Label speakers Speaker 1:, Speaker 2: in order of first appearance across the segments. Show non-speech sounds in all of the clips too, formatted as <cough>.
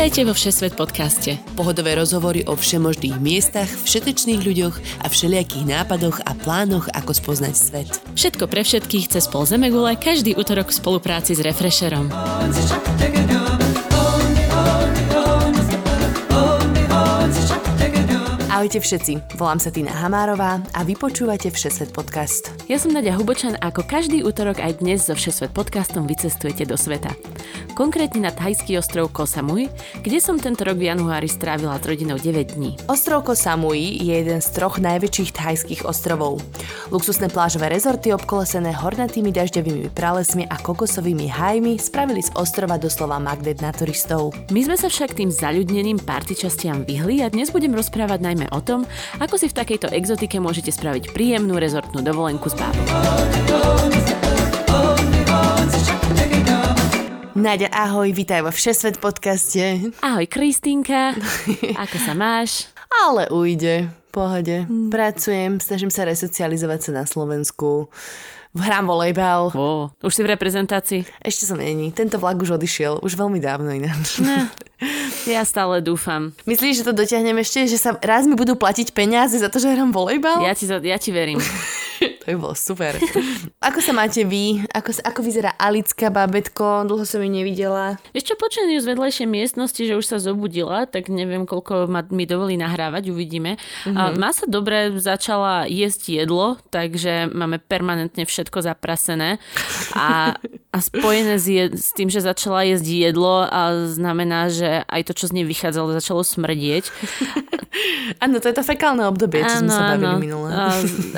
Speaker 1: Vítajte vo Všesvet podcaste.
Speaker 2: Pohodové rozhovory o všemožných miestach, všetečných ľuďoch a všelijakých nápadoch a plánoch, ako spoznať svet.
Speaker 1: Všetko pre všetkých cez pol Zemegule každý útorok v spolupráci s Refresherom.
Speaker 2: Ahojte všetci, volám sa Tina Hamárová a vy počúvate Všesvet podcast.
Speaker 1: Ja som Nadia Hubočan a ako každý útorok aj dnes so Všesvet podcastom vycestujete do sveta. Konkrétne na thajský ostrov Koh Samui, kde som tento rok v januári strávila trodinou 9 dní.
Speaker 2: Ostrov Koh Samui je jeden z troch najväčších thajských ostrovov. Luxusné plážové rezorty obkolesené hornatými dažďovými pralesmi a kokosovými hajmi spravili z ostrova doslova magnet na turistov.
Speaker 1: My sme sa však tým zaľudneným party častiam vyhli a dnes budem rozprávať najmä o tom, ako si v takejto exotike môžete spraviť príjemnú rezortnú dovolenku s bábou.
Speaker 2: Nadia, ahoj, vítaj vo Všesvet podcaste.
Speaker 1: Ahoj Kristýnka, <laughs> ako sa máš?
Speaker 2: Ale ujde, pohode. Pracujem, snažím sa resocializovať sa na Slovensku. Hrám volejbal.
Speaker 1: Oh, už si v reprezentácii?
Speaker 2: Ešte som není. Tento vlak už odišiel. Už veľmi dávno ináč.
Speaker 1: Ne, <laughs> ja stále dúfam.
Speaker 2: Myslíš, že to dotiahnem ešte? Že sa raz mi budú platiť peniaze za to, že hrám volejbal?
Speaker 1: Ja ti, za- ja ti verím. <laughs>
Speaker 2: to by bolo super. <laughs> ako sa máte vy? Ako, sa- ako vyzerá Alická babetko? Dlho som ju nevidela.
Speaker 1: Ešte počujem ju z vedlejšej miestnosti, že už sa zobudila, tak neviem, koľko ma, mi dovolí nahrávať, uvidíme. Mm-hmm. A má sa dobre, začala jesť jedlo, takže máme permanentne všetko zaprasené a, a spojené s, je, s tým, že začala jesť jedlo a znamená, že aj to, čo z nej vychádzalo, začalo smrdieť.
Speaker 2: Áno, to je to fekálne obdobie, čo sme sa bavili minule.
Speaker 1: A z-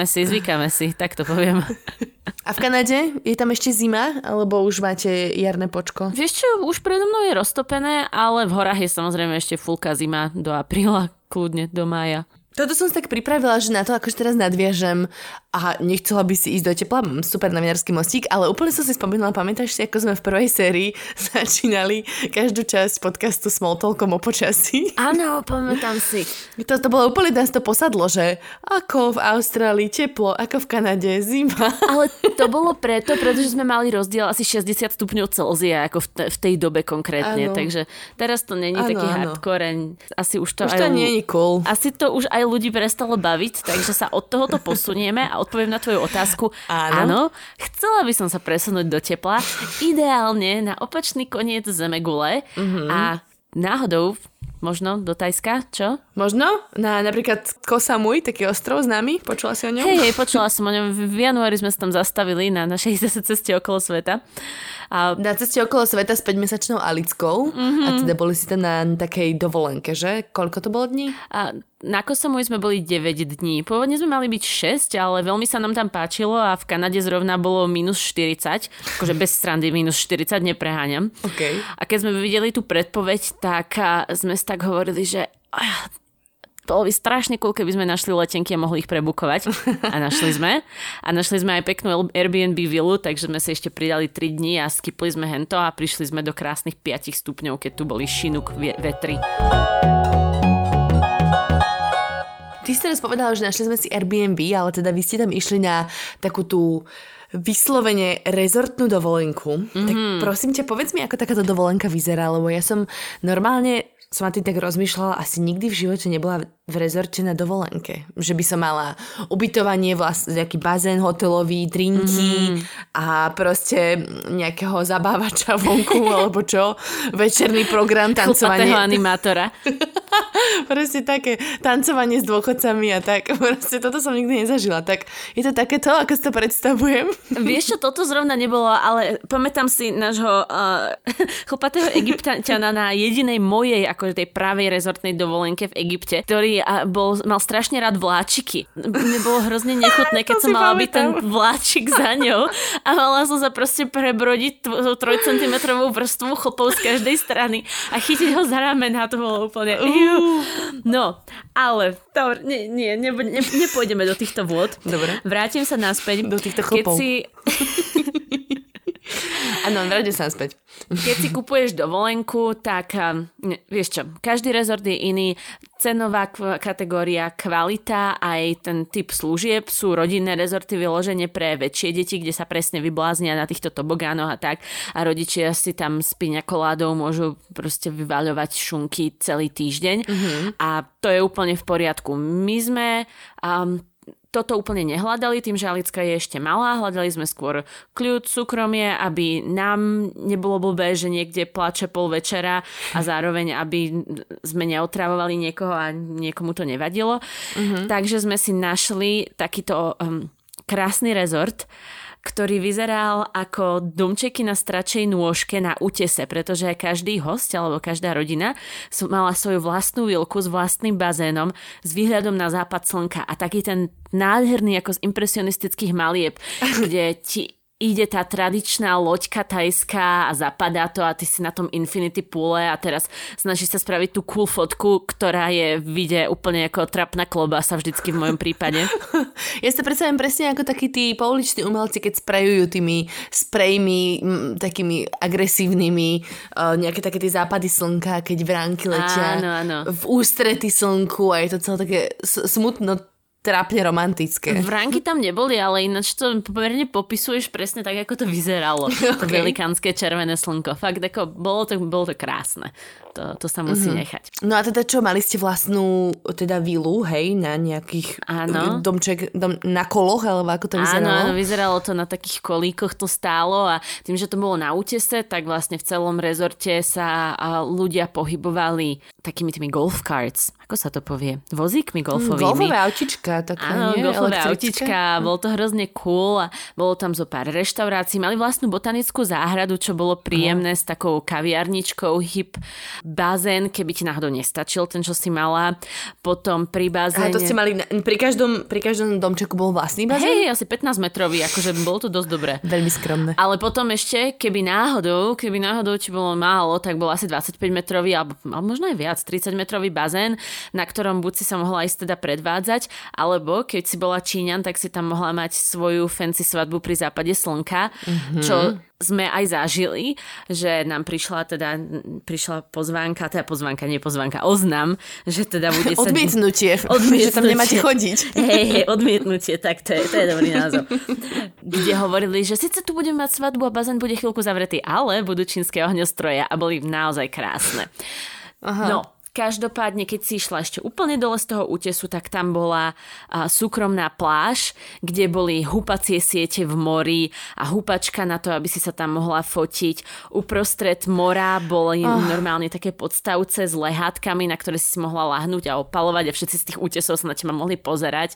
Speaker 1: zvykáme si, zvykáme si, tak to poviem. <laughs>
Speaker 2: A v Kanade? Je tam ešte zima? Alebo už máte jarné počko?
Speaker 1: Vieš čo, už predo mnou je roztopené, ale v horách je samozrejme ešte fulka zima do apríla, kľudne do mája.
Speaker 2: Toto som si tak pripravila, že na to akože teraz nadviažem a nechcela by si ísť do tepla, mám super novinársky mostík, ale úplne som si spomínala, pamätáš si, ako sme v prvej sérii <laughs> začínali každú časť podcastu Small Talkom o počasí?
Speaker 1: Áno, pamätám si. <laughs>
Speaker 2: To, to bolo úplne nás to posadlo, že ako v Austrálii teplo, ako v Kanade zima. <laughs>
Speaker 1: Ale to bolo preto, pretože sme mali rozdiel asi 60 stupňov Celzia, ako v, te, v tej dobe konkrétne.
Speaker 2: Áno.
Speaker 1: Takže teraz to není
Speaker 2: Áno,
Speaker 1: taký
Speaker 2: áno.
Speaker 1: hardcore. Asi už to
Speaker 2: Už
Speaker 1: aj...
Speaker 2: to nie je cool.
Speaker 1: Asi to už aj ľudí prestalo baviť, takže sa od tohoto posunieme a odpoviem na tvoju otázku.
Speaker 2: Áno.
Speaker 1: Áno, chcela by som sa presunúť do tepla, ideálne na opačný koniec Zemegule
Speaker 2: Mhm.
Speaker 1: a náhodou možno do Tajska, čo?
Speaker 2: Možno? Na napríklad Koh Samui, taký ostrov známy, počula si o ňom?
Speaker 1: Hej, hej, počula som o ňom. V januári sme sa tam zastavili na našej <laughs> zase ceste okolo sveta. A
Speaker 2: Na ceste okolo sveta s 5-mesačnou Alickou mm-hmm. a teda boli si tam na takej dovolenke, že? Koľko to bolo dní?
Speaker 1: A na Kosamoji sme boli 9 dní. Pôvodne sme mali byť 6, ale veľmi sa nám tam páčilo a v Kanade zrovna bolo minus 40. Akože bez strandy minus 40, nepreháňam.
Speaker 2: OK.
Speaker 1: A keď sme videli tú predpoveď, tak sme si tak hovorili, že ah, bolo by strašne cool, keby sme našli letenky a mohli ich prebukovať. A našli sme. A našli sme aj peknú Airbnb vilu, takže sme si ešte pridali 3 dní a skipli sme hento a prišli sme do krásnych 5 stupňov, keď tu boli šinuk vetry.
Speaker 2: Ty si teraz povedala, že našli sme si Airbnb, ale teda vy ste tam išli na takú tú vyslovene rezortnú dovolenku. Mm-hmm. Tak prosím ťa, povedz mi, ako takáto dovolenka vyzerá, lebo ja som normálne som na tým tak rozmýšľala, asi nikdy v živote nebola v rezorte na dovolenke. Že by som mala ubytovanie, vlastne nejaký bazén hotelový, drinky mm-hmm. a proste nejakého zabávača vonku, <laughs> alebo čo, večerný program, tancovanie.
Speaker 1: animátora. <laughs>
Speaker 2: Proste také tancovanie s dôchodcami a tak. <laughs> Proste toto som nikdy nezažila. Tak je to takéto, ako si to predstavujem?
Speaker 1: Vieš čo, toto zrovna nebolo, ale pamätám si nášho uh, chlpatého egyptiana na jedinej mojej, akože tej pravej rezortnej dovolenke v Egypte, ktorý bol, mal strašne rád vláčiky. Mne bolo hrozne nechutné, <laughs> keď som mala byť ten vláčik za ňou a mala som sa proste prebrodiť tou 3 cm vrstvou chlpov z každej strany a chytiť ho za ramena, to bolo úplne... Uh. No, ale to, nie, nie, ne, nepôjdeme do týchto vôd.
Speaker 2: Dobre.
Speaker 1: Vrátim sa naspäť.
Speaker 2: Do týchto
Speaker 1: Keď
Speaker 2: chlpov.
Speaker 1: si... <laughs>
Speaker 2: A Áno, vráte sa späť.
Speaker 1: Keď si kupuješ dovolenku, tak ne, vieš čo, každý rezort je iný, cenová kategória, kvalita, aj ten typ služieb sú rodinné rezorty vyloženie pre väčšie deti, kde sa presne vybláznia na týchto tobogánoch a tak a rodičia si tam s piňakoládou môžu proste vyvaľovať šunky celý týždeň mm-hmm. a to je úplne v poriadku. My sme um, toto úplne nehľadali, tým, že Alicka je ešte malá, hľadali sme skôr kľud, súkromie, aby nám nebolo blbé, že niekde plače pol večera a zároveň, aby sme neotravovali niekoho a niekomu to nevadilo. Uh-huh. Takže sme si našli takýto um, krásny rezort, ktorý vyzeral ako domčeky na stračej nôžke na útese, pretože každý host alebo každá rodina mala svoju vlastnú vilku s vlastným bazénom s výhľadom na západ slnka a taký ten nádherný ako z impresionistických malieb, <laughs> kde ti ide tá tradičná loďka tajská a zapadá to a ty si na tom Infinity Poole a teraz snaží sa spraviť tú cool fotku, ktorá je vide úplne ako trapná klobasa vždycky v mojom prípade. <laughs>
Speaker 2: Ja sa predstavím presne ako takí tí pouliční umelci, keď sprajujú tými sprejmi m, takými agresívnymi uh, nejaké také tie západy slnka, keď vránky letia
Speaker 1: áno, áno.
Speaker 2: v ústrety slnku a je to celé také smutno trápne romantické.
Speaker 1: Vránky tam neboli, ale ináč to pomerne popisuješ presne tak, ako to vyzeralo. <laughs> Okay. To velikánske červené slnko. Fakt, ako bolo to, bolo to krásne. To, to sa musí mm-hmm. nechať.
Speaker 2: No a teda čo, mali ste vlastnú teda vilu, hej, na nejakých áno. domček, dom, na koloch, alebo ako to vyzeralo?
Speaker 1: Áno, áno, vyzeralo to na takých kolíkoch to stálo a tým, že to bolo na útese, tak vlastne v celom rezorte sa ľudia pohybovali takými tými golf carts. Ako sa to povie? Vozíkmi golfovými.
Speaker 2: Golfové autička. Taká,
Speaker 1: áno, nie? golfové autička. Bolo to hrozne cool a bolo tam zo pár reštaurácií. Mali vlastnú botanickú záhradu, čo bolo príjemné no. s takou kaviarničkou hip bazén, keby ti náhodou nestačil ten, čo si mala. Potom pri bazéne...
Speaker 2: A to ste mali, pri každom, pri každom domčeku bol vlastný bazén?
Speaker 1: Hej, asi 15 metrový, akože bolo to dosť dobré.
Speaker 2: Veľmi skromné.
Speaker 1: Ale potom ešte, keby náhodou, keby náhodou ti bolo málo, tak bol asi 25 metrový, alebo, alebo možno aj viac, 30 metrový bazén, na ktorom buď si sa mohla ísť teda predvádzať, alebo keď si bola Číňan, tak si tam mohla mať svoju fancy svadbu pri západe slnka, mm-hmm. čo sme aj zažili, že nám prišla teda, prišla pozvánka, teda pozvánka, nie pozvánka, oznam, že teda bude
Speaker 2: sa... Odmietnutie, odmietnutie. <laughs> že tam nemáte chodiť.
Speaker 1: Hej, hej, odmietnutie, tak to je, to je dobrý názov. Kde hovorili, že síce tu budeme mať svadbu a bazén bude chvíľku zavretý, ale budú čínske ohňostroje a boli naozaj krásne. Aha. No, Každopádne, keď si išla ešte úplne dole z toho útesu, tak tam bola a, súkromná pláž, kde boli húpacie siete v mori a húpačka na to, aby si sa tam mohla fotiť. Uprostred mora boli oh. normálne také podstavce s lehátkami, na ktoré si mohla lahnúť a opalovať a všetci z tých útesov sa na teba mohli pozerať.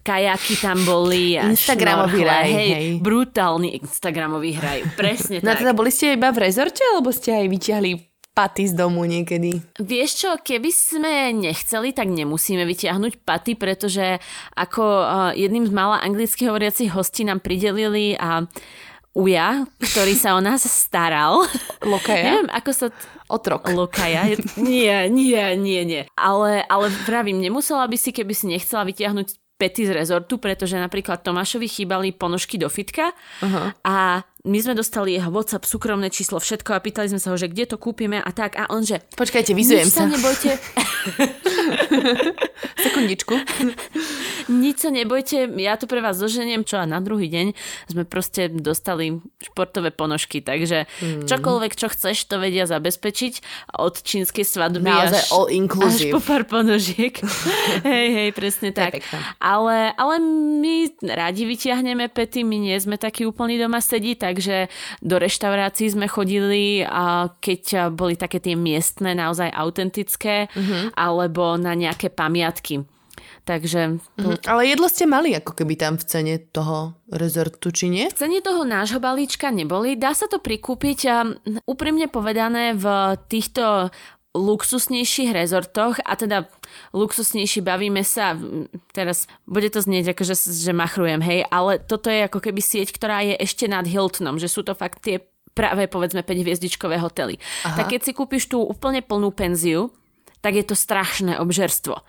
Speaker 1: Kajaky tam boli.
Speaker 2: Instagramový raj. Hej, hej.
Speaker 1: Brutálny Instagramový hraj. Presne
Speaker 2: no
Speaker 1: tak.
Speaker 2: teda boli ste iba v rezorte, alebo ste aj vyťahli paty z domu niekedy.
Speaker 1: Vieš čo, keby sme nechceli, tak nemusíme vyťahnuť paty, pretože ako uh, jedným z mála anglicky hovoriacich hostí nám pridelili a uja, ktorý sa o nás staral. <laughs>
Speaker 2: Lokaja?
Speaker 1: Neviem, ako sa... T-
Speaker 2: Otrok.
Speaker 1: Lokaja? Nie, nie, nie, nie. Ale, ale pravím, nemusela by si, keby si nechcela vytiahnuť pety z rezortu, pretože napríklad Tomášovi chýbali ponožky do fitka uh-huh. a my sme dostali jeho WhatsApp, súkromné číslo, všetko a pýtali sme sa ho, že kde to kúpime a tak a on, že...
Speaker 2: Počkajte, vyzujem
Speaker 1: sa. sa nebojte. <laughs>
Speaker 2: Sekundičku.
Speaker 1: Nič sa nebojte, ja to pre vás zoženiem, čo a na druhý deň sme proste dostali športové ponožky, takže mm. čokoľvek, čo chceš, to vedia zabezpečiť od čínskej svadby
Speaker 2: Naozaj
Speaker 1: až,
Speaker 2: all inclusive.
Speaker 1: až po pár ponožiek. <laughs> hej, hej, presne tak. Ale, ale my radi vyťahneme pety, my nie sme takí úplní doma sedí, takže do reštaurácií sme chodili, a keď boli také tie miestne, naozaj autentické, mm-hmm. alebo na nejaké pamiatky. Takže...
Speaker 2: Mm, ale jedlo ste mali ako keby tam v cene toho rezortu, či nie?
Speaker 1: V cene toho nášho balíčka neboli. Dá sa to prikúpiť a úprimne povedané v týchto luxusnejších rezortoch a teda luxusnejší bavíme sa, teraz bude to znieť ako, že, že machrujem, hej, ale toto je ako keby sieť, ktorá je ešte nad Hiltonom, že sú to fakt tie práve povedzme 5 hviezdičkové hotely. Aha. Tak keď si kúpiš tú úplne plnú penziu, tak je to strašné obžerstvo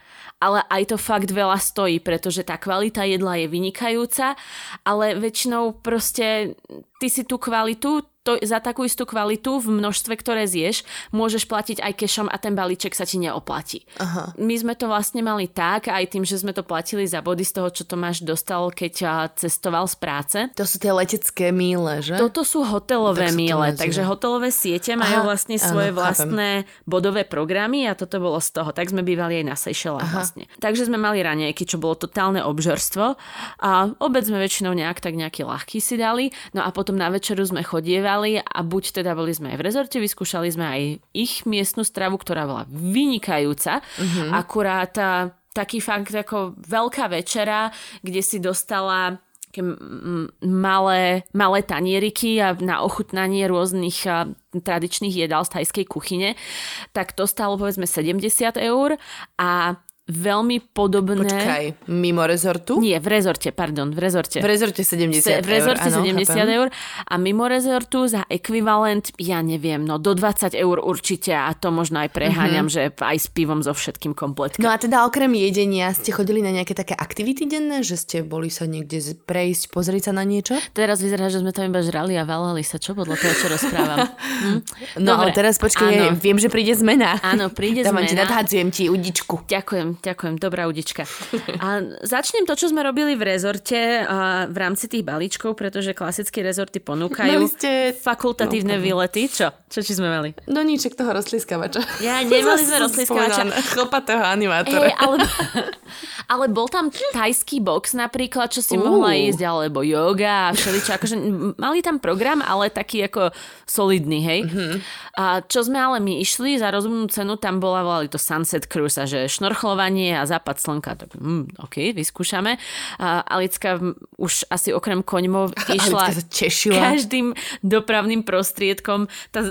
Speaker 1: ale aj to fakt veľa stojí, pretože tá kvalita jedla je vynikajúca, ale väčšinou proste ty si tú kvalitu to, za takú istú kvalitu v množstve, ktoré zješ, môžeš platiť aj kešom a ten balíček sa ti neoplatí. Aha. My sme to vlastne mali tak, aj tým, že sme to platili za body z toho, čo Tomáš dostal, keď cestoval z práce.
Speaker 2: To sú tie letecké míle, že?
Speaker 1: Toto sú hotelové tak míle, takže hotelové siete majú Aha, vlastne svoje áno, vlastné chápem. bodové programy a toto bolo z toho. Tak sme bývali aj na Seychellách vlastne. Takže sme mali ranejky, čo bolo totálne obžerstvo a obed sme väčšinou nejak tak nejaký ľahký si dali. No a potom na večeru sme chodievali vyskúšali a buď teda boli sme aj v rezorte, vyskúšali sme aj ich miestnu stravu, ktorá bola vynikajúca. Mm-hmm. Akurát taký fakt ako veľká večera, kde si dostala malé, malé tanieriky a na ochutnanie rôznych tradičných jedál z thajskej kuchyne, tak to stalo povedzme 70 eur a veľmi podobné...
Speaker 2: Počkaj, mimo rezortu?
Speaker 1: Nie, v rezorte, pardon, v rezorte.
Speaker 2: V rezorte 70 Se,
Speaker 1: V rezorte eur, 70 áno, eur a mimo rezortu za ekvivalent, ja neviem, no do 20 eur určite a to možno aj preháňam, mm-hmm. že aj s pivom so všetkým kompletka.
Speaker 2: No a teda okrem jedenia ste chodili na nejaké také aktivity denné, že ste boli sa niekde prejsť, pozrieť sa na niečo?
Speaker 1: Teraz vyzerá, že sme tam iba žrali a valali sa, čo podľa toho, čo rozprávam. <laughs>
Speaker 2: Hm? No Dobre. ale teraz počkaj, viem, že príde zmena.
Speaker 1: Áno, príde
Speaker 2: Dávam
Speaker 1: zmena.
Speaker 2: ti, nadhádzujem ti udičku.
Speaker 1: Ďakujem ďakujem, dobrá udička. A začnem to, čo sme robili v rezorte a v rámci tých balíčkov, pretože klasické rezorty ponúkajú
Speaker 2: ste...
Speaker 1: fakultatívne no, výlety. Čo? Čo či sme mali?
Speaker 2: No niček toho rozliskavača.
Speaker 1: Ja, nemali sme <laughs> rozliskavača.
Speaker 2: Chlopatého animátora.
Speaker 1: Hey, ale, ale bol tam tajský box napríklad, čo si uh. mohla ísť, alebo yoga a všeličo. Akože mali tam program, ale taký ako solidný, hej. Uh-huh. A čo sme ale my išli za rozumnú cenu, tam bola, volali to Sunset Cruise a že šnorchlová zapalovanie a západ slnka. Tak, mm, OK, vyskúšame. A Alicka už asi okrem koňmov <laughs> išla každým dopravným prostriedkom. Tá,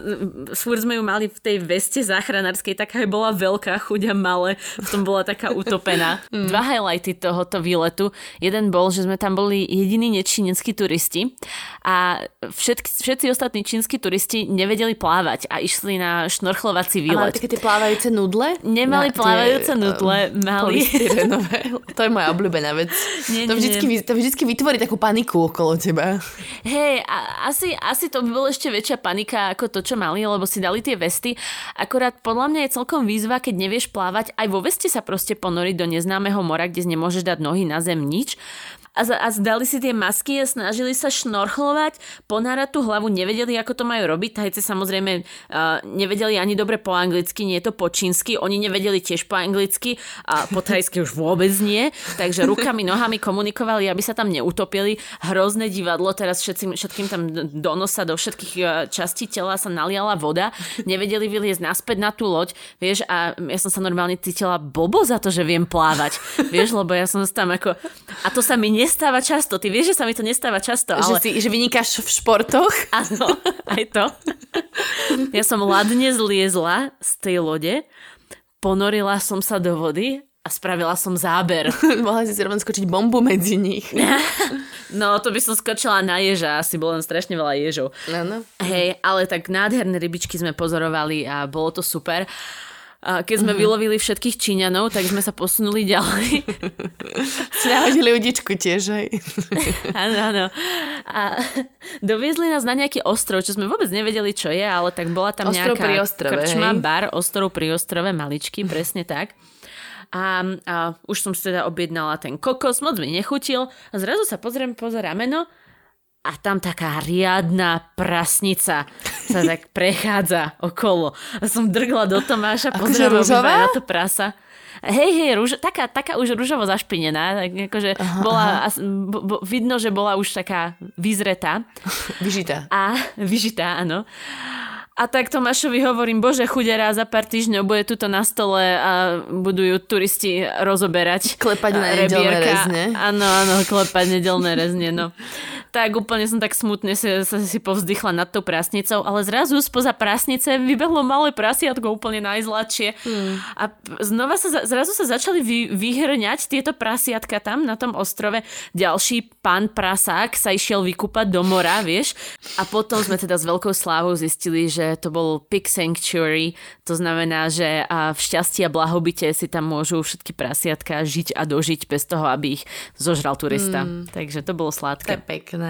Speaker 1: fúr sme ju mali v tej veste záchranárskej, taká bola veľká, chuďa malé, v tom bola taká utopená. Mm. <laughs> Dva highlighty tohoto výletu. Jeden bol, že sme tam boli jediní nečínsky turisti a všetky, všetci ostatní čínsky turisti nevedeli plávať a išli na šnorchlovací výlet. A
Speaker 2: mali také tie plávajúce nudle?
Speaker 1: Nemali na plávajúce tie, nudle, mali.
Speaker 2: To je moja obľúbená vec. Nie, to, vždycky, nie. to vždycky vytvorí takú paniku okolo teba.
Speaker 1: Hej, asi, asi to by bolo ešte väčšia panika ako to, čo mali, lebo si dali tie vesty. Akorát podľa mňa je celkom výzva, keď nevieš plávať, aj vo veste sa proste ponoriť do neznámeho mora, kde nemôžeš dať nohy na zem nič a, a zdali si tie masky a snažili sa šnorchlovať, ponárať tú hlavu, nevedeli, ako to majú robiť. Tajce samozrejme uh, nevedeli ani dobre po anglicky, nie je to po čínsky, oni nevedeli tiež po anglicky a po tajsky už vôbec nie, takže rukami, nohami komunikovali, aby sa tam neutopili. Hrozné divadlo, teraz všetkým, všetkým tam do nosa, do všetkých častí tela sa naliala voda, nevedeli vyliezť naspäť na tú loď, vieš, a ja som sa normálne cítila bobo za to, že viem plávať, vieš, lebo ja som tam ako... A to sa mi ne nestáva často. Ty vieš, že sa mi to nestáva často.
Speaker 2: Ale... Že, si, že vynikáš v športoch? <laughs>
Speaker 1: Áno, aj to. <laughs> Ja som ladne zliezla z tej lode, ponorila som sa do vody a spravila som záber. <laughs>
Speaker 2: Mohla si rovno skočiť bombu medzi nich.
Speaker 1: no, to by som skočila na ježa, asi bolo len strašne veľa ježov.
Speaker 2: Áno.
Speaker 1: Hej, ale tak nádherné rybičky sme pozorovali a bolo to super. A keď sme uh-huh. vylovili všetkých Číňanov, tak sme sa posunuli ďalej. <laughs>
Speaker 2: Nahodili udičku tiež, hej. <laughs>
Speaker 1: Áno, áno. A doviezli nás na nejaký ostrov, čo sme vôbec nevedeli, čo je, ale tak bola tam ostrov nejaká pri ostrove, krčma, hej. bar, ostrov pri ostrove, maličký, presne tak. A, a už som si teda objednala ten kokos, moc mi nechutil. A zrazu sa pozriem poza rameno a tam taká riadna prasnica sa <laughs> tak prechádza okolo. A som drgla do Tomáša,
Speaker 2: pozrela na
Speaker 1: to prasa. Hej, hej, rúž, taká, taká už rúžovo zašpinená, tak akože aha, bola, aha. Bo, bo, vidno, že bola už taká vyzretá. <laughs>
Speaker 2: Vyžitá.
Speaker 1: A vyžitá, áno. A tak Tomášovi hovorím, bože chudera, za pár týždňov bude tuto na stole a budú ju turisti rozoberať.
Speaker 2: Klepať na nedelné rezne.
Speaker 1: Áno, áno, klepať nedelné rezne, no <laughs> tak úplne som tak smutne si, sa si povzdychla nad tou prasnicou, ale zrazu spoza prasnice vybehlo malé prasiatko úplne najzladšie. Hmm. A znova sa, zrazu sa začali vy, vyhrňať tieto prasiatka tam na tom ostrove. Ďalší pán prasák sa išiel vykúpať do mora, vieš. A potom sme teda s veľkou slávou zistili, že to bol Pig Sanctuary, to znamená, že v šťastí a blahobite si tam môžu všetky prasiatka žiť a dožiť bez toho, aby ich zožral turista. Hmm. Takže to bolo sladké.
Speaker 2: To je pekné.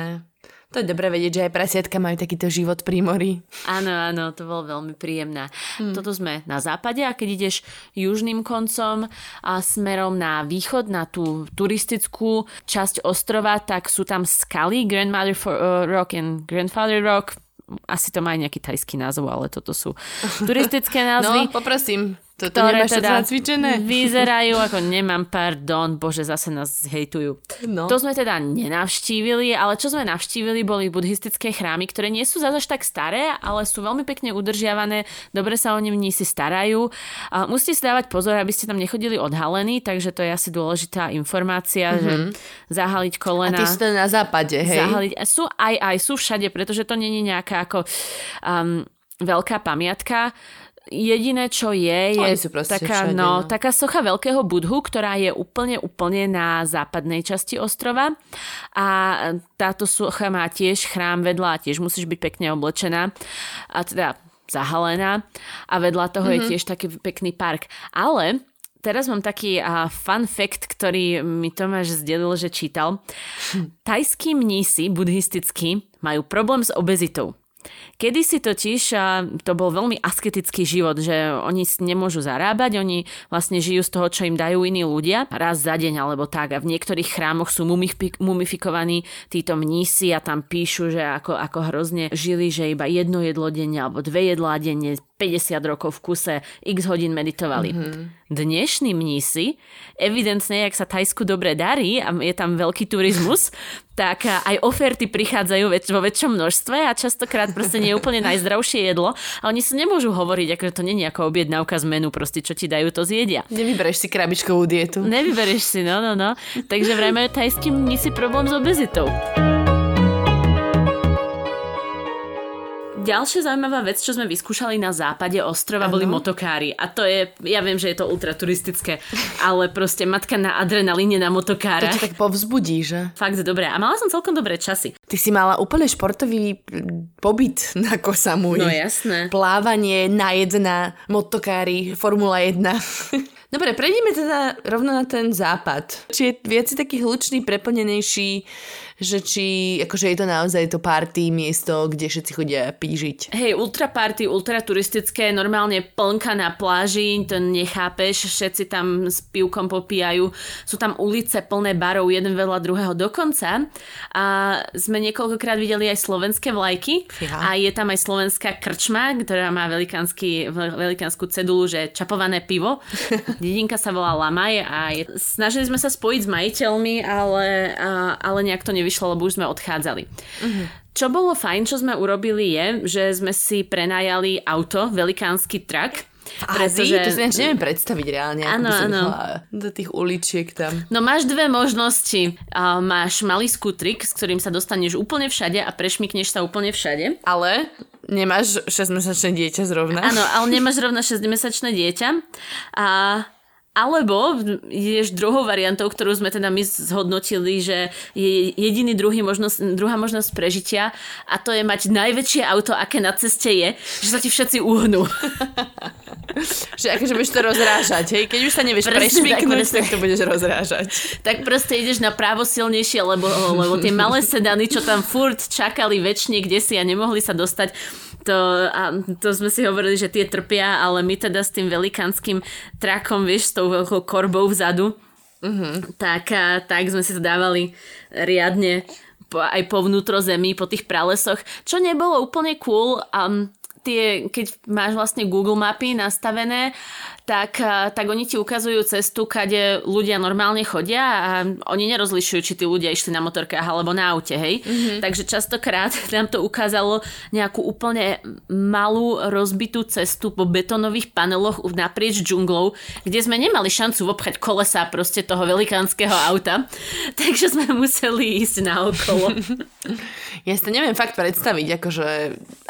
Speaker 2: To je dobré vedieť, že aj prasiatka majú takýto život pri mori.
Speaker 1: Áno, áno, to bolo veľmi príjemné. Hmm. Toto sme na západe a keď ideš južným koncom a smerom na východ, na tú turistickú časť ostrova, tak sú tam skaly Grandmother uh, Rock and Grandfather Rock. Asi to má aj nejaký tajský názov, ale toto sú <laughs> turistické názvy.
Speaker 2: No, poprosím. Toto ktoré teda zacvičené? <laughs>
Speaker 1: vyzerajú ako nemám pardon, bože, zase nás hejtujú. No. To sme teda nenavštívili, ale čo sme navštívili boli buddhistické chrámy, ktoré nie sú zase tak staré, ale sú veľmi pekne udržiavané, dobre sa o ne si starajú. A musíte si dávať pozor, aby ste tam nechodili odhalení, takže to je asi dôležitá informácia, mm-hmm. že mhm. zahaliť kolena.
Speaker 2: A ty sú na západe, hej?
Speaker 1: Zahaliť, sú aj, aj, sú všade, pretože to není nejaká ako um, veľká pamiatka Jediné, čo je, je taká, všade, no, no. taká socha veľkého budhu, ktorá je úplne, úplne na západnej časti ostrova. A táto socha má tiež chrám vedľa a tiež musíš byť pekne oblečená. A teda zahalená. A vedľa toho mm-hmm. je mhm. tiež taký pekný park. Ale teraz mám taký uh, fun fact, ktorý mi Tomáš zdelil, že čítal. <laughs> Tajskí mnísi buddhistickí majú problém s obezitou. Kedy si totiž, to bol veľmi asketický život, že oni nemôžu zarábať, oni vlastne žijú z toho, čo im dajú iní ľudia, raz za deň alebo tak. A v niektorých chrámoch sú mumifikovaní títo mnísi a tam píšu, že ako, ako hrozne žili, že iba jedno jedlo denne alebo dve jedlá denne, 50 rokov v kuse, x hodín meditovali. Mm-hmm. Dnešní mnísi, evidentne, ak sa Tajsku dobre darí a je tam veľký turizmus, <laughs> tak aj oferty prichádzajú väč- vo väčšom množstve a častokrát proste nie je úplne najzdravšie jedlo a oni sa nemôžu hovoriť, akože to nie je ako objednávka z menu, proste čo ti dajú, to zjedia.
Speaker 2: Nevybereš si krabičkovú dietu.
Speaker 1: Nevybereš si, no, no, no. Takže vraj majú tajskí mnísi problém s obezitou. Ďalšia zaujímavá vec, čo sme vyskúšali na západe ostrova, ano. boli motokári. A to je, ja viem, že je to ultraturistické, ale proste matka na adrenalíne na motokára.
Speaker 2: To tak povzbudí, že?
Speaker 1: Fakt dobre. A mala som celkom dobré časy.
Speaker 2: Ty si mala úplne športový pobyt na Kosamuj.
Speaker 1: No jasné.
Speaker 2: Plávanie na jedna, motokári, Formula 1. <laughs> Dobre, prejdeme teda rovno na ten západ. Či je viac taký hlučný, preplnenejší, že či akože je to naozaj to party miesto, kde všetci chodia pížiť.
Speaker 1: Hej, ultra party, ultra turistické, normálne plnka na pláži, to nechápeš, všetci tam s pivkom popíjajú. Sú tam ulice plné barov, jeden vedľa druhého dokonca. A sme niekoľkokrát videli aj slovenské vlajky ja. a je tam aj slovenská krčma, ktorá má velikánsku cedulu, že čapované pivo. <laughs> Dedinka sa volá Lamaj a je, snažili sme sa spojiť s majiteľmi, ale, a, ale nejak to nevyšlo nevyšlo, lebo už sme odchádzali. Uh-huh. Čo bolo fajn, čo sme urobili je, že sme si prenajali auto, velikánsky trak,
Speaker 2: pretože... to si neviem predstaviť reálne.
Speaker 1: Áno, áno.
Speaker 2: Do tých uličiek tam.
Speaker 1: No máš dve možnosti. Uh, máš malý skutrik, s ktorým sa dostaneš úplne všade a prešmikneš sa úplne všade.
Speaker 2: Ale nemáš 6-mesačné dieťa zrovna.
Speaker 1: Áno, ale nemáš zrovna 6-mesačné dieťa. A alebo ideš druhou variantou, ktorú sme teda my zhodnotili, že je jediný druhý možnosť, druhá možnosť prežitia a to je mať najväčšie auto, aké na ceste je, že sa ti všetci uhnú. <laughs>
Speaker 2: že akože budeš to rozrážať, hej? Keď už sa nevieš prešmiknúť, tak, tak to budeš rozrážať.
Speaker 1: Tak proste ideš na právo silnejšie, lebo, lebo tie malé sedany, čo tam furt čakali väčšine kde si a nemohli sa dostať, to, a to sme si hovorili, že tie trpia, ale my teda s tým velikánskym trakom, vieš, s tou veľkou korbou vzadu, mm-hmm. tak, a, tak sme si to dávali riadne po, aj po vnútrozemí, po tých pralesoch, čo nebolo úplne cool. Um, tie, keď máš vlastne Google mapy nastavené, tak, tak oni ti ukazujú cestu, kade ľudia normálne chodia a oni nerozlišujú, či tí ľudia išli na motorkách alebo na aute, hej. Mm-hmm. Takže častokrát <laughs> nám to ukázalo nejakú úplne malú rozbitú cestu po betonových paneloch naprieč džunglou, kde sme nemali šancu obchať kolesa proste toho velikánskeho auta. <laughs> Takže sme museli ísť na okolo. <laughs>
Speaker 2: ja si to neviem fakt predstaviť, akože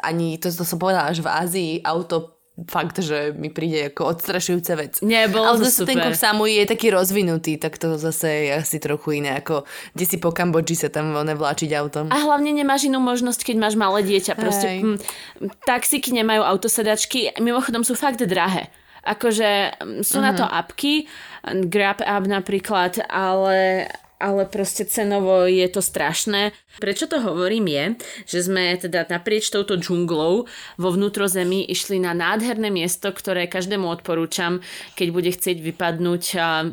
Speaker 2: ani to, to som povedala, že v Ázii auto fakt, že mi príde ako odstrašujúca vec.
Speaker 1: Nie, bolo
Speaker 2: Ale
Speaker 1: zase
Speaker 2: ten Samu je taký rozvinutý, tak to zase je asi trochu iné, ako kde si po Kambodži sa tam vláčiť autom.
Speaker 1: A hlavne nemáš inú možnosť, keď máš malé dieťa. Proste m, taxíky nemajú autosedačky, mimochodom sú fakt drahé. Akože sú uh-huh. na to mhm. apky, Grab app napríklad, ale ale proste cenovo je to strašné. Prečo to hovorím je, že sme teda naprieč touto džunglou vo vnútrozemí išli na nádherné miesto, ktoré každému odporúčam, keď bude chcieť vypadnúť a,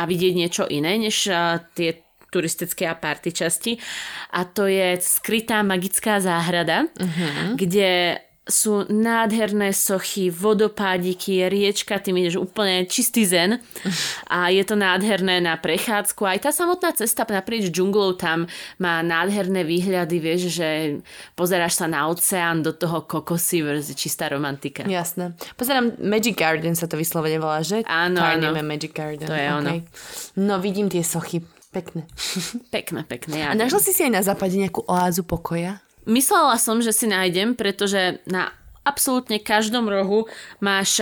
Speaker 1: a vidieť niečo iné, než tie turistické a party časti. A to je skrytá magická záhrada, uh-huh. kde sú nádherné sochy, vodopádiky, riečka, tým ideš úplne čistý zen a je to nádherné na prechádzku. Aj tá samotná cesta naprieč džunglou tam má nádherné výhľady, vieš, že pozeráš sa na oceán, do toho kokosy, čistá romantika.
Speaker 2: Jasné. Pozerám, Magic Garden sa to vyslovene volá, že?
Speaker 1: Áno, áno.
Speaker 2: Magic Garden.
Speaker 1: To je okay. ono.
Speaker 2: No vidím tie sochy. Pekné. <laughs>
Speaker 1: Pekné, pekné. Ja
Speaker 2: a našla si si aj na západe nejakú oázu pokoja?
Speaker 1: Myslela som, že si nájdem, pretože na absolútne každom rohu máš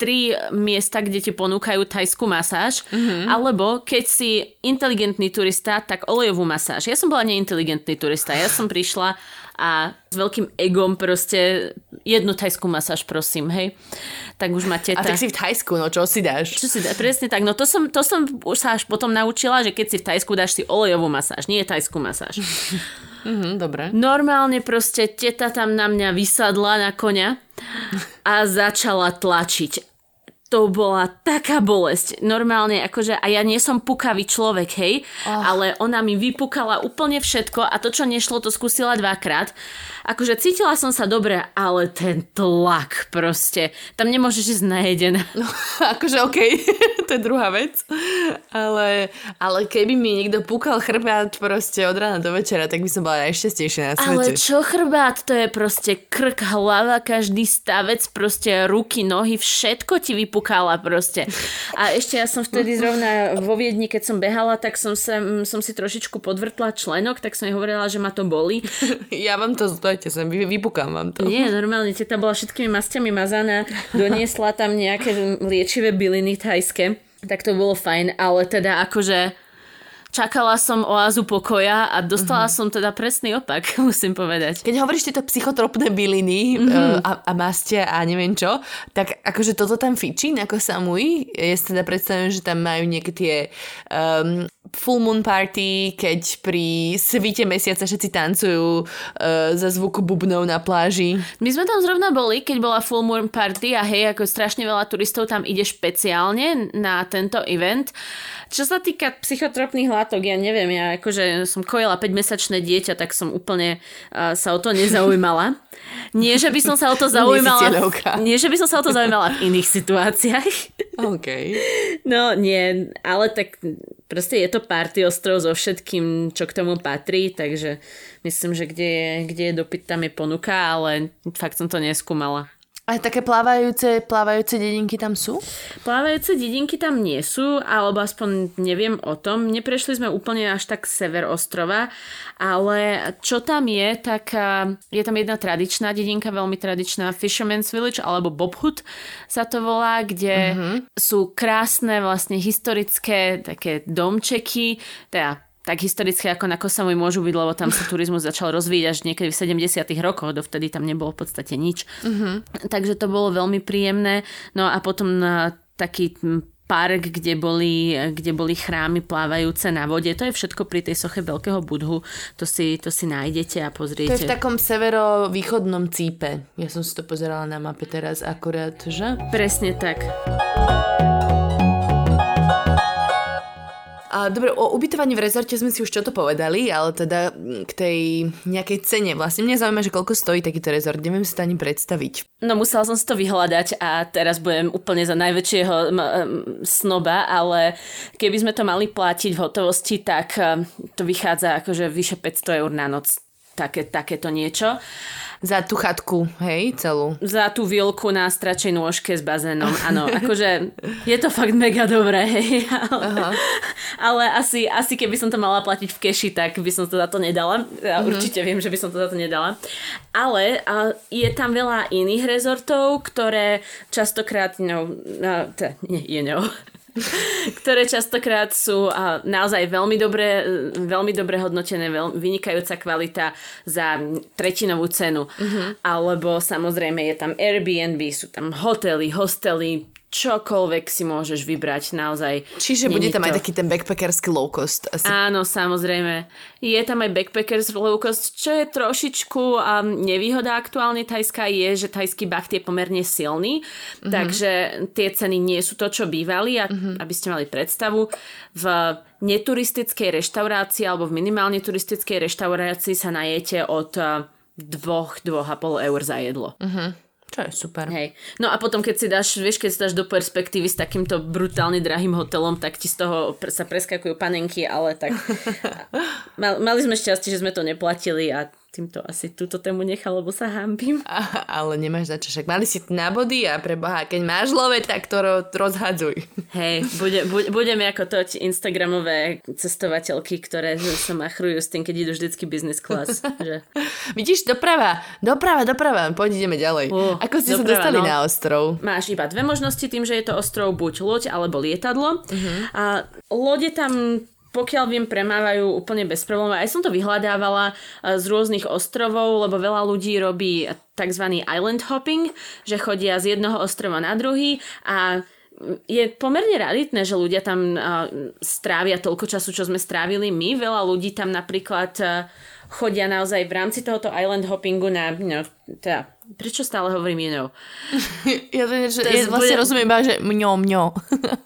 Speaker 1: tri miesta, kde ti ponúkajú tajskú masáž, mm-hmm. alebo keď si inteligentný turista, tak olejovú masáž. Ja som bola neinteligentný turista, ja som prišla a s veľkým egom proste jednu tajskú masáž, prosím, hej. Tak už máte...
Speaker 2: A tak si v Tajsku, no čo si dáš?
Speaker 1: Čo si dá, presne tak, no to som, to som už sa až potom naučila, že keď si v Tajsku dáš si olejovú masáž, nie tajskú masáž. <laughs>
Speaker 2: Mhm, dobre.
Speaker 1: Normálne proste teta tam na mňa vysadla na koňa a začala tlačiť to bola taká bolesť. Normálne, akože, a ja nie som pukavý človek, hej, oh. ale ona mi vypukala úplne všetko a to, čo nešlo, to skúsila dvakrát. Akože cítila som sa dobre, ale ten tlak proste, tam nemôžeš ísť najedená. <laughs>
Speaker 2: No, akože okej, okay. <laughs> to je druhá vec. Ale, ale keby mi niekto púkal chrbát proste od rána do večera, tak by som bola najšťastnejšia na svete.
Speaker 1: Ale čo chrbát? To je proste krk, hlava, každý stavec, proste ruky, nohy, všetko ti vypukala proste. A ešte ja som vtedy zrovna vo Viedni, keď som behala, tak som, sa, som si trošičku podvrtla členok, tak som jej hovorila, že ma to boli. <laughs>
Speaker 2: Ja vám to, stojte sem, vypukám vám to.
Speaker 1: Nie, normálne, teta bola všetkými masťami mazaná, doniesla tam nejaké liečivé byliny thajské, tak to bolo fajn, ale teda akože čakala som oázu pokoja a dostala mm-hmm. som teda presný opak, <laughs> musím povedať.
Speaker 2: Keď hovoríš tieto psychotropné byliny mm-hmm. a, a mastia a neviem čo, tak akože toto tam fičí ako samui. Ja si teda predstavím, že tam majú nejaké tie um, full moon party, keď pri svite mesiaca všetci tancujú uh, za zvuku bubnov na pláži.
Speaker 1: My sme tam zrovna boli, keď bola full moon party a hej, ako strašne veľa turistov tam ide špeciálne na tento event. Čo sa týka psychotropných látok, ja neviem, ja akože som kojila 5-mesačné dieťa, tak som úplne uh, sa o to nezaujímala. <laughs> Nie, že by som sa o to zaujímala. Nie, že by som sa o to zaujímala v iných situáciách. <laughs>
Speaker 2: OK.
Speaker 1: No nie, ale tak proste je to party ostrov so všetkým, čo k tomu patrí, takže myslím, že kde je, kde je dopyt, tam je ponuka, ale fakt som to neskúmala.
Speaker 2: A také plávajúce, plávajúce dedinky tam sú?
Speaker 1: Plávajúce dedinky tam nie sú, alebo aspoň neviem o tom. Neprešli sme úplne až tak sever ostrova, ale čo tam je, tak je tam jedna tradičná dedinka, veľmi tradičná Fisherman's Village, alebo Bobhut sa to volá, kde uh-huh. sú krásne vlastne historické také domčeky, teda tak historicky ako na Kosamuj môžu byť, lebo tam sa turizmus začal rozvíjať až niekedy v 70 rokoch, dovtedy tam nebolo v podstate nič. Uh-huh. Takže to bolo veľmi príjemné. No a potom na taký park, kde boli, kde boli chrámy plávajúce na vode. To je všetko pri tej soche Veľkého Budhu. To si, to si nájdete a pozriete.
Speaker 2: To je v takom severo-východnom cípe. Ja som si to pozerala na mape teraz akurát, že?
Speaker 1: Presne tak.
Speaker 2: Dobre, o ubytovaní v rezorte sme si už čo to povedali, ale teda k tej nejakej cene. Vlastne mňa zaujíma, že koľko stojí takýto rezort. Neviem si to ani predstaviť.
Speaker 1: No musela som si to vyhľadať a teraz budem úplne za najväčšieho snoba, ale keby sme to mali platiť v hotovosti, tak to vychádza akože vyše 500 eur na noc. Také, takéto niečo.
Speaker 2: Za tú chatku, hej, celú.
Speaker 1: Za tú vilku na stračej nôžke s bazénom, <laughs> áno. Akože je to fakt mega dobré, hej. Ale, Aha. ale asi, asi keby som to mala platiť v keši, tak by som to za to nedala. Ja mm-hmm. určite viem, že by som to za to nedala. Ale a je tam veľa iných rezortov, ktoré častokrát, no, no, nie, je no, <laughs> ktoré častokrát sú naozaj veľmi dobre, veľmi dobre hodnotené, veľmi, vynikajúca kvalita za tretinovú cenu. Mm-hmm. Alebo samozrejme je tam Airbnb, sú tam hotely, hostely, čokoľvek si môžeš vybrať naozaj.
Speaker 2: Čiže bude tam to... aj taký ten backpackerský low cost. Asi.
Speaker 1: Áno, samozrejme. Je tam aj backpackers low cost, čo je trošičku um, nevýhoda aktuálne Tajska je, že tajský bacht je pomerne silný, mm-hmm. takže tie ceny nie sú to, čo bývali a mm-hmm. aby ste mali predstavu, v neturistickej reštaurácii alebo v minimálne turistickej reštaurácii sa najete od uh, dvoch, dvoch a pol eur za jedlo.
Speaker 2: Mm-hmm. Čo je super.
Speaker 1: Hej. No a potom, keď si dáš, vieš, keď si dáš do perspektívy s takýmto brutálne drahým hotelom, tak ti z toho sa preskakujú panenky, ale tak <laughs> mali sme šťastie, že sme to neplatili a týmto asi túto tému nechal, lebo sa hambím.
Speaker 2: A, ale nemáš za čo, však mali si na body a pre Boha, keď máš love, tak to rozhadzuj.
Speaker 1: Hej, bude, bude, budeme ako toť Instagramové cestovateľky, ktoré sa machrujú s tým, keď idú vždycky business class. Že... <laughs>
Speaker 2: Vidíš, doprava, doprava, doprava, poď ideme ďalej. Uh, ako ste doprava, sa dostali no, na ostrov?
Speaker 1: Máš iba dve možnosti tým, že je to ostrov buď loď alebo lietadlo. Uh-huh. A lode tam pokiaľ viem, premávajú úplne bez problémov. Aj som to vyhľadávala eh, z rôznych ostrovov, lebo veľa ľudí robí tzv. island hopping, že chodia z jednoho ostrova na druhý a je pomerne raritné, že ľudia tam uh, strávia toľko času, čo sme strávili my. Veľa ľudí tam napríklad uh, chodia naozaj v rámci tohoto island hoppingu na, no, teda, prečo stále hovorím know? <laughs>
Speaker 2: ja to, že, to vlastne bude... rozumiem iba, že mňo, mňo.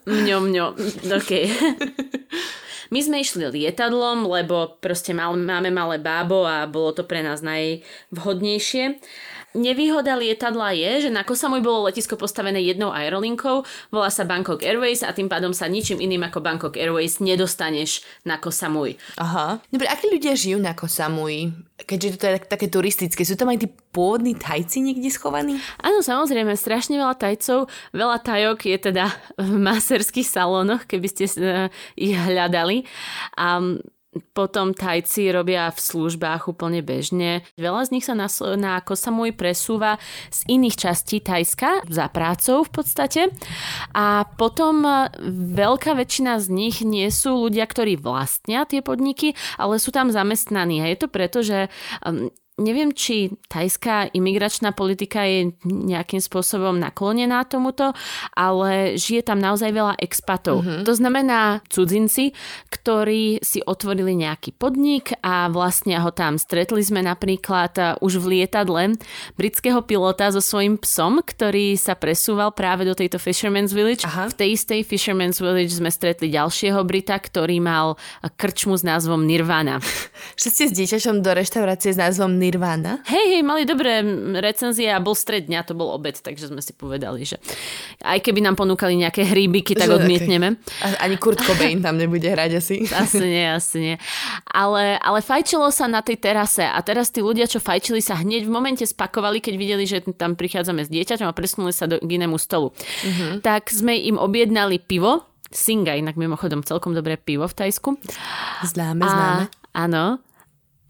Speaker 1: mňo, mňo, <laughs> ok. <laughs> My sme išli lietadlom, lebo proste máme malé bábo a bolo to pre nás najvhodnejšie. Nevýhoda lietadla je, že na Kosamui bolo letisko postavené jednou aerolinkou, volá sa Bangkok Airways a tým pádom sa ničím iným ako Bangkok Airways nedostaneš na Kosamui.
Speaker 2: Aha. Dobre, akí ľudia žijú na Kosamui? Keďže to je tak, také turistické, sú tam aj tí pôvodní tajci niekde schovaní?
Speaker 1: Áno, samozrejme, strašne veľa tajcov. Veľa tajok je teda v maserských salónoch, keby ste uh, ich hľadali. A potom Tajci robia v službách úplne bežne. Veľa z nich sa na, na Kosamui presúva z iných častí Tajska za prácou v podstate. A potom e, veľká väčšina z nich nie sú ľudia, ktorí vlastnia tie podniky, ale sú tam zamestnaní. A je to preto, že Neviem, či tajská imigračná politika je nejakým spôsobom naklonená tomuto, ale žije tam naozaj veľa expatov. Mm-hmm. To znamená cudzinci, ktorí si otvorili nejaký podnik a vlastne ho tam stretli sme napríklad uh, už v lietadle britského pilota so svojím psom, ktorý sa presúval práve do tejto Fisherman's Village. Aha. V tej istej Fisherman's Village sme stretli ďalšieho Brita, ktorý mal krčmu s názvom Nirvana.
Speaker 2: Ste s dieťačom do reštaurácie s názvom Nirvana.
Speaker 1: Hej, hej, mali dobré recenzie a bol stred dňa, to bol obed, takže sme si povedali, že aj keby nám ponúkali nejaké hríbiky, tak že, odmietneme.
Speaker 2: Okay. Ani Kurt Cobain tam nebude hrať asi. <laughs>
Speaker 1: Asi nie, asi nie. Ale, ale fajčilo sa na tej terase a teraz tí ľudia, čo fajčili, sa hneď v momente spakovali, keď videli, že tam prichádzame s dieťaťom a presunuli sa do, k inému stolu. Uh-huh. Tak sme im objednali pivo, Singa, inak mimochodom celkom dobré pivo v Tajsku.
Speaker 2: Známe, známe.
Speaker 1: Áno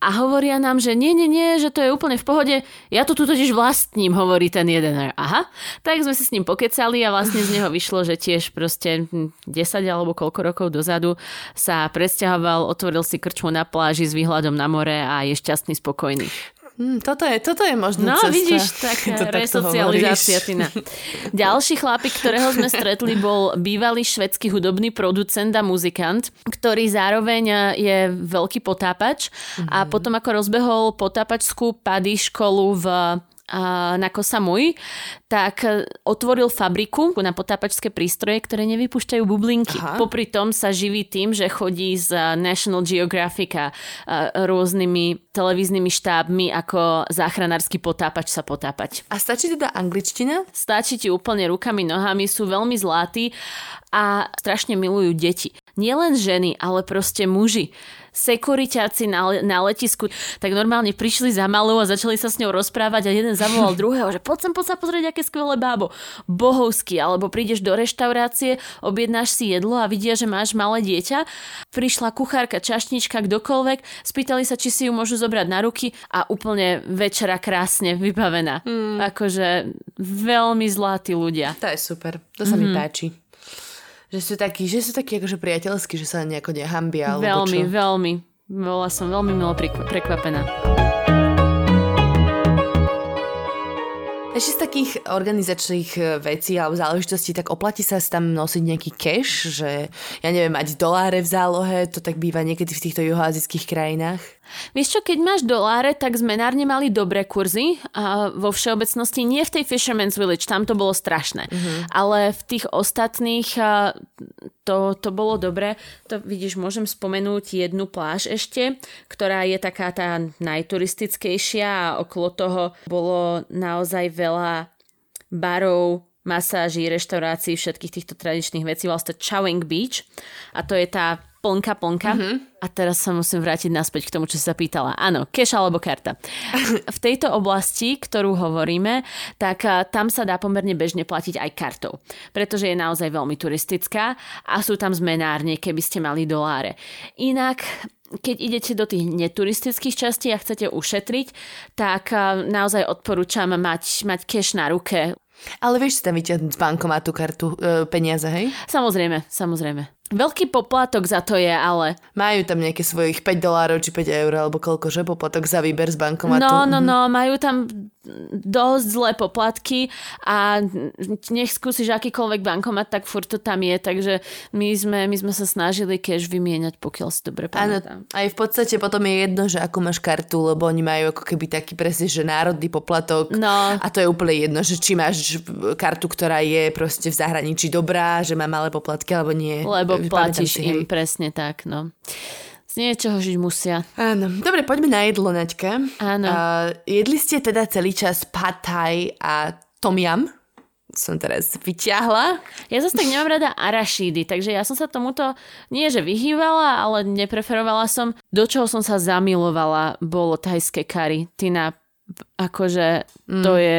Speaker 1: a hovoria nám, že nie, nie, nie, že to je úplne v pohode, ja to tu totiž vlastním, hovorí ten jeden. Aha, tak sme si s ním pokecali a vlastne z neho vyšlo, že tiež proste 10 alebo koľko rokov dozadu sa presťahoval, otvoril si krčmu na pláži s výhľadom na more a je šťastný, spokojný.
Speaker 2: Hmm, toto, je, toto je možno
Speaker 1: No cesta. vidíš, tak <laughs> resocializácia Tina. Ďalší chlapík, ktorého sme stretli, bol bývalý švedský hudobný producent a muzikant, ktorý zároveň je veľký potápač mm-hmm. a mhm. potom ako rozbehol potápačskú pady školu v na Kosamui, tak e, otvoril fabriku na potápačské prístroje, ktoré nevypúšťajú bublinky. Aha. Popri tom sa živí tým, že chodí z National Geographic a rôznymi televíznymi štábmi ako záchranársky potápač sa potápať.
Speaker 2: A stačí teda angličtina?
Speaker 1: Stačí ti úplne rukami, nohami, sú veľmi zlatí a strašne milujú deti. Nielen ženy, ale proste muži sekuriťáci na, na letisku, tak normálne prišli za malou a začali sa s ňou rozprávať a jeden zavolal <laughs> druhého, že poď sem, poď sa pozrieť, aké skvelé bábo. Bohovský, alebo prídeš do reštaurácie, objednáš si jedlo a vidia, že máš malé dieťa. Prišla kuchárka, čašnička, kdokoľvek, spýtali sa, či si ju môžu zobrať na ruky a úplne večera krásne vybavená. Mm. Akože veľmi zlatí ľudia.
Speaker 2: To je super, to sa mm. mi mhm. páči. Že sú takí, že sú takí akože priateľskí, že sa nejako nehambia.
Speaker 1: Veľmi,
Speaker 2: čo?
Speaker 1: veľmi. Bola som veľmi milo prekvapená.
Speaker 2: Ešte z takých organizačných e, vecí alebo záležitostí, tak oplatí sa tam nosiť nejaký cash, že ja neviem, mať doláre v zálohe, to tak býva niekedy v týchto juhoazijských krajinách?
Speaker 1: Vieš čo, keď máš doláre, tak zmenárne mali dobré kurzy a vo všeobecnosti nie v tej Fisherman's Village, tam to bolo strašné, mm-hmm. ale v tých ostatných to, to bolo dobré. To vidíš, môžem spomenúť jednu pláž ešte, ktorá je taká tá najturistickejšia a okolo toho bolo naozaj veľa barov, masáží, reštaurácií, všetkých týchto tradičných vecí. Vlastne Chowing Beach a to je tá plnka, plnka. Mm-hmm. A teraz sa musím vrátiť naspäť k tomu, čo si sa pýtala. Áno, cash alebo karta. v tejto oblasti, ktorú hovoríme, tak tam sa dá pomerne bežne platiť aj kartou, pretože je naozaj veľmi turistická a sú tam zmenárne, keby ste mali doláre. Inak keď idete do tých neturistických častí a chcete ušetriť, tak naozaj odporúčam mať, mať cash na ruke.
Speaker 2: Ale vieš si tam vyťahnuť z bankomatu kartu e, peniaze, hej?
Speaker 1: Samozrejme, samozrejme. Veľký poplatok za to je, ale...
Speaker 2: Majú tam nejaké svojich 5 dolárov či 5 eur, alebo koľko, že poplatok za výber z bankomatu.
Speaker 1: No, no, mhm. no, majú tam dosť zlé poplatky a nech skúsiš akýkoľvek bankomat, tak furt to tam je, takže my sme, my sme sa snažili cash vymieňať, pokiaľ si dobre pamätám.
Speaker 2: Áno, aj v podstate potom je jedno, že ako máš kartu, lebo oni majú ako keby taký presne, že národný poplatok
Speaker 1: no.
Speaker 2: a to je úplne jedno, že či máš kartu, ktorá je proste v zahraničí dobrá, že má malé poplatky alebo nie.
Speaker 1: Lebo platíš si, im hej. presne tak, no. Z niečoho žiť musia.
Speaker 2: Áno. Dobre, poďme na jedlo, Naďka.
Speaker 1: Áno. Uh,
Speaker 2: jedli ste teda celý čas pad thai a tom yum? som teraz vyťahla.
Speaker 1: Ja zase tak nemám rada arašídy, takže ja som sa tomuto nie že vyhývala, ale nepreferovala som. Do čoho som sa zamilovala, bolo thajské kary. Tina akože to mm, je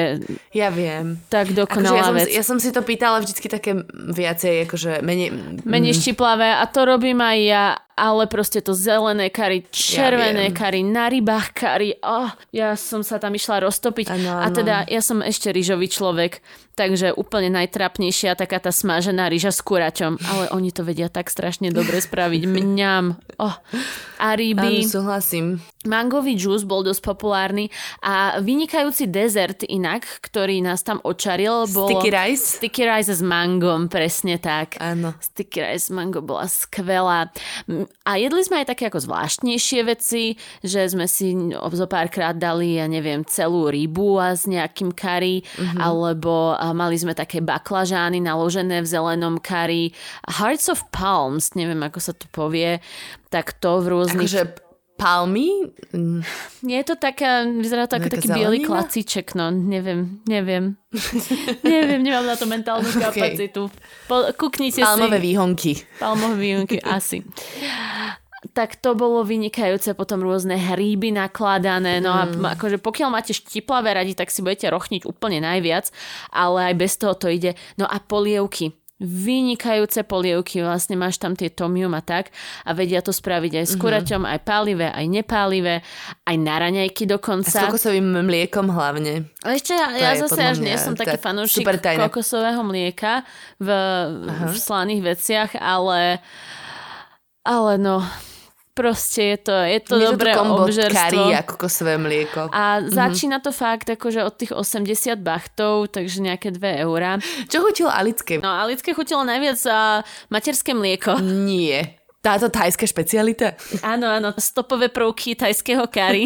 Speaker 2: ja viem.
Speaker 1: tak dokonalá
Speaker 2: akože ja som,
Speaker 1: vec.
Speaker 2: Ja som si to pýtala vždycky také viacej, akože menej...
Speaker 1: Menej mm. štiplavé a to robím aj ja ale proste to zelené kary, červené ja kary, na rybách kary, oh, ja som sa tam išla roztopiť ano, ano. a teda ja som ešte rýžový človek, takže úplne najtrapnejšia taká tá smažená rýža s kuraťom, ale oni to vedia tak strašne dobre spraviť, <laughs> mňam, oh. a ryby.
Speaker 2: Áno, súhlasím.
Speaker 1: Mangový džús bol dosť populárny a vynikajúci dezert inak, ktorý nás tam očaril, bol...
Speaker 2: Sticky rice?
Speaker 1: Sticky rice s mangom, presne tak.
Speaker 2: Áno.
Speaker 1: Sticky rice s mango bola skvelá. A jedli sme aj také ako zvláštnejšie veci, že sme si zo párkrát dali, ja neviem, celú rybu a s nejakým kari, mm-hmm. alebo mali sme také baklažány naložené v zelenom kari. Hearts of Palms, neviem ako sa to povie, tak to v rôznych...
Speaker 2: Akože palmy?
Speaker 1: Nie je to taká, vyzerá to ako taký biely klacíček, no neviem, neviem. <laughs> neviem, nemám na to mentálnu <laughs> kapacitu. Po, kuknite
Speaker 2: Palmové
Speaker 1: si.
Speaker 2: výhonky.
Speaker 1: Palmové výhonky, <laughs> asi tak to bolo vynikajúce, potom rôzne hríby nakladané, no a mm. akože pokiaľ máte štiplavé radi, tak si budete rochniť úplne najviac, ale aj bez toho to ide. No a polievky vynikajúce polievky, vlastne máš tam tie tomium a tak a vedia to spraviť aj s mhm. kuraťom, mm-hmm. aj pálivé, aj nepálivé, aj na raňajky dokonca. A
Speaker 2: s kokosovým mliekom hlavne.
Speaker 1: A ešte ja, ja zase až nie som taký fanúšik kokosového mlieka v, v slaných veciach, ale ale no, Proste je to, je to je dobré
Speaker 2: to
Speaker 1: obžerstvo.
Speaker 2: Kari a kokosové mlieko.
Speaker 1: A mm-hmm. začína to fakt akože od tých 80 bachtov, takže nejaké 2 eurá.
Speaker 2: Čo chutilo Alické?
Speaker 1: No Alické chutilo najviac uh, materské mlieko.
Speaker 2: Nie. Táto tajská špecialita?
Speaker 1: Áno, áno, stopové prvky tajského kary.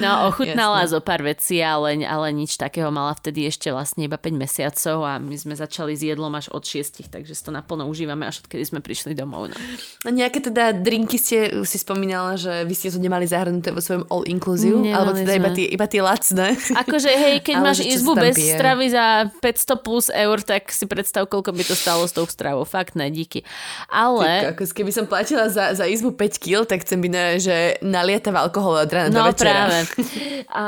Speaker 1: No, <laughs> ochutnala zo pár vecí, ale, ale nič takého mala vtedy ešte vlastne iba 5 mesiacov a my sme začali s jedlom až od 6, takže si to naplno užívame až odkedy sme prišli domov. No.
Speaker 2: A nejaké teda drinky ste si spomínala, že vy ste to nemali zahrnuté vo svojom all inclusive, nemali alebo teda iba tie, iba tie lacné. <laughs>
Speaker 1: Akože hej, keď máš izbu bez pije. stravy za 500 plus eur, tak si predstav, koľko by to stalo s tou stravou. Fakt ne, díky. Ale...
Speaker 2: Ty, ako keby som platila za, za izbu 5 kg, tak chcem byť, ne, že nalietav alkohol od rána
Speaker 1: no,
Speaker 2: do večera.
Speaker 1: práve. <laughs> A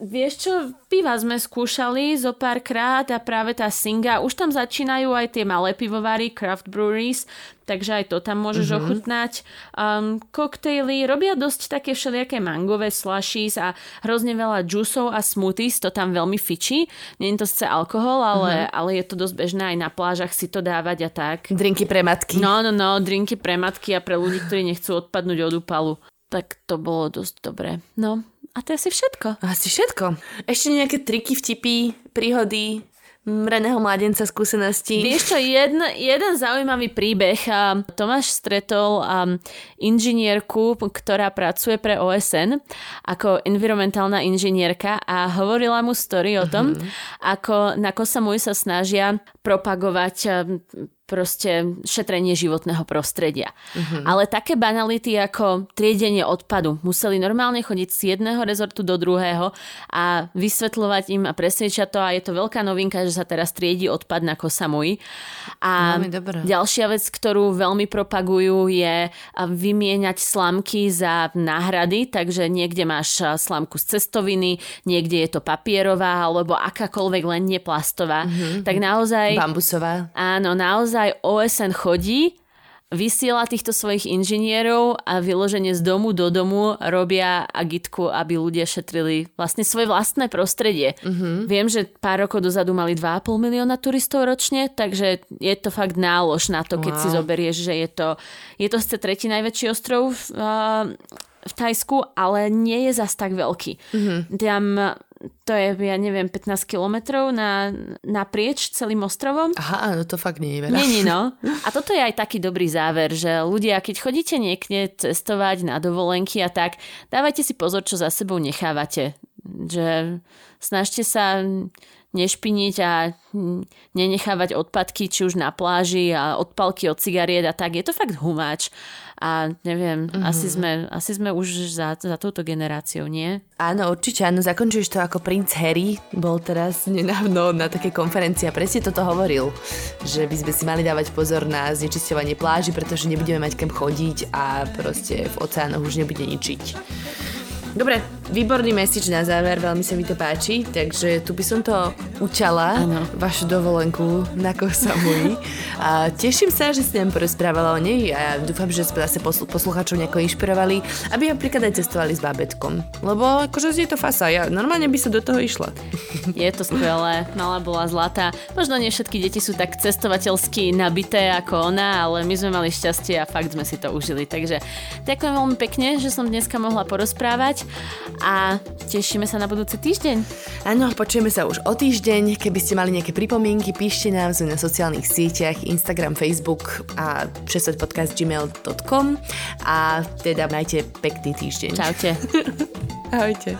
Speaker 1: vieš čo, piva sme skúšali zo pár krát a práve tá Singa, už tam začínajú aj tie malé pivovary, craft breweries, takže aj to tam môžeš mm-hmm. ochutnať. Um, koktejly robia dosť také všelijaké mangové slushies a hrozne veľa džusov a smoothies, to tam veľmi fičí. Nie je to sice alkohol, ale, mm-hmm. ale je to dosť bežné aj na plážach si to dávať a tak.
Speaker 2: Drinky pre matky.
Speaker 1: No, no, no, drinky pre matky a pre ľudí, ktorí nechcú odpadnúť od úpalu. Tak to bolo dosť dobré. No, A to je asi všetko.
Speaker 2: Asi všetko. Ešte nejaké triky, vtipy, príhody, mreného mladenca skúsenosti.
Speaker 1: Vieš čo, jeden, jeden zaujímavý príbeh. Tomáš stretol um, inžinierku, ktorá pracuje pre OSN ako environmentálna inžinierka a hovorila mu story o tom, mm-hmm. ako na Kosamuj sa snažia propagovať proste šetrenie životného prostredia. Uh-huh. Ale také banality ako triedenie odpadu museli normálne chodiť z jedného rezortu do druhého a vysvetľovať im a presvedčať to a je to veľká novinka, že sa teraz triedi odpad na Kosamui. A ďalšia vec, ktorú veľmi propagujú je vymieňať slamky za náhrady, takže niekde máš slamku z cestoviny, niekde je to papierová alebo akákoľvek len neplastová. Uh-huh. Tak naozaj...
Speaker 2: Bambusová.
Speaker 1: Áno, naozaj naozaj OSN chodí, vysiela týchto svojich inžinierov a vyloženie z domu do domu robia agitku, aby ľudia šetrili vlastne svoje vlastné prostredie. Uh-huh. Viem, že pár rokov dozadu mali 2,5 milióna turistov ročne, takže je to fakt nálož na to, keď wow. si zoberieš, že je to, je to ste tretí najväčší ostrov v, uh, v Tajsku, ale nie je zas tak veľký. Uh-huh. Tam to je, ja neviem, 15 kilometrov na, naprieč celým ostrovom.
Speaker 2: Aha, no to fakt nie je veľa.
Speaker 1: Nie, nie, no. <laughs> A toto je aj taký dobrý záver, že ľudia, keď chodíte niekde cestovať na dovolenky a tak, dávajte si pozor, čo za sebou nechávate. Že snažte sa nešpiniť a nenechávať odpadky, či už na pláži a odpalky od cigariet a tak. Je to fakt humáč. A neviem, mm-hmm. asi, sme, asi sme už za, za touto generáciou, nie?
Speaker 2: Áno, určite, áno, zakončuješ to ako princ Harry, bol teraz nedávno na takej konferencii a presne toto hovoril, že by sme si mali dávať pozor na znečisťovanie pláži, pretože nebudeme mať kam chodiť a proste v oceánoch už nebude ničiť. Dobre, výborný message na záver, veľmi sa mi to páči, takže tu by som to učala, ano. vašu dovolenku na Kosamui. A teším sa, že ste nám porozprávala o nej a dúfam, že sme zase posl- poslucháčov nejako inšpirovali, aby napríklad aj cestovali s bábetkom. Lebo akože je to fasa, ja normálne by sa do toho išla. <laughs>
Speaker 1: Je to skvelé, malá bola zlatá. Možno nie všetky deti sú tak cestovateľsky nabité ako ona, ale my sme mali šťastie a fakt sme si to užili. Takže ďakujem veľmi pekne, že som dneska mohla porozprávať a tešíme sa na budúci týždeň.
Speaker 2: Áno, počujeme sa už o týždeň. Keby ste mali nejaké pripomienky, píšte nám sme na sociálnych sieťach Instagram, Facebook a přesať podcast gmail.com a teda majte pekný týždeň.
Speaker 1: Čaute. <laughs>
Speaker 2: Ahojte.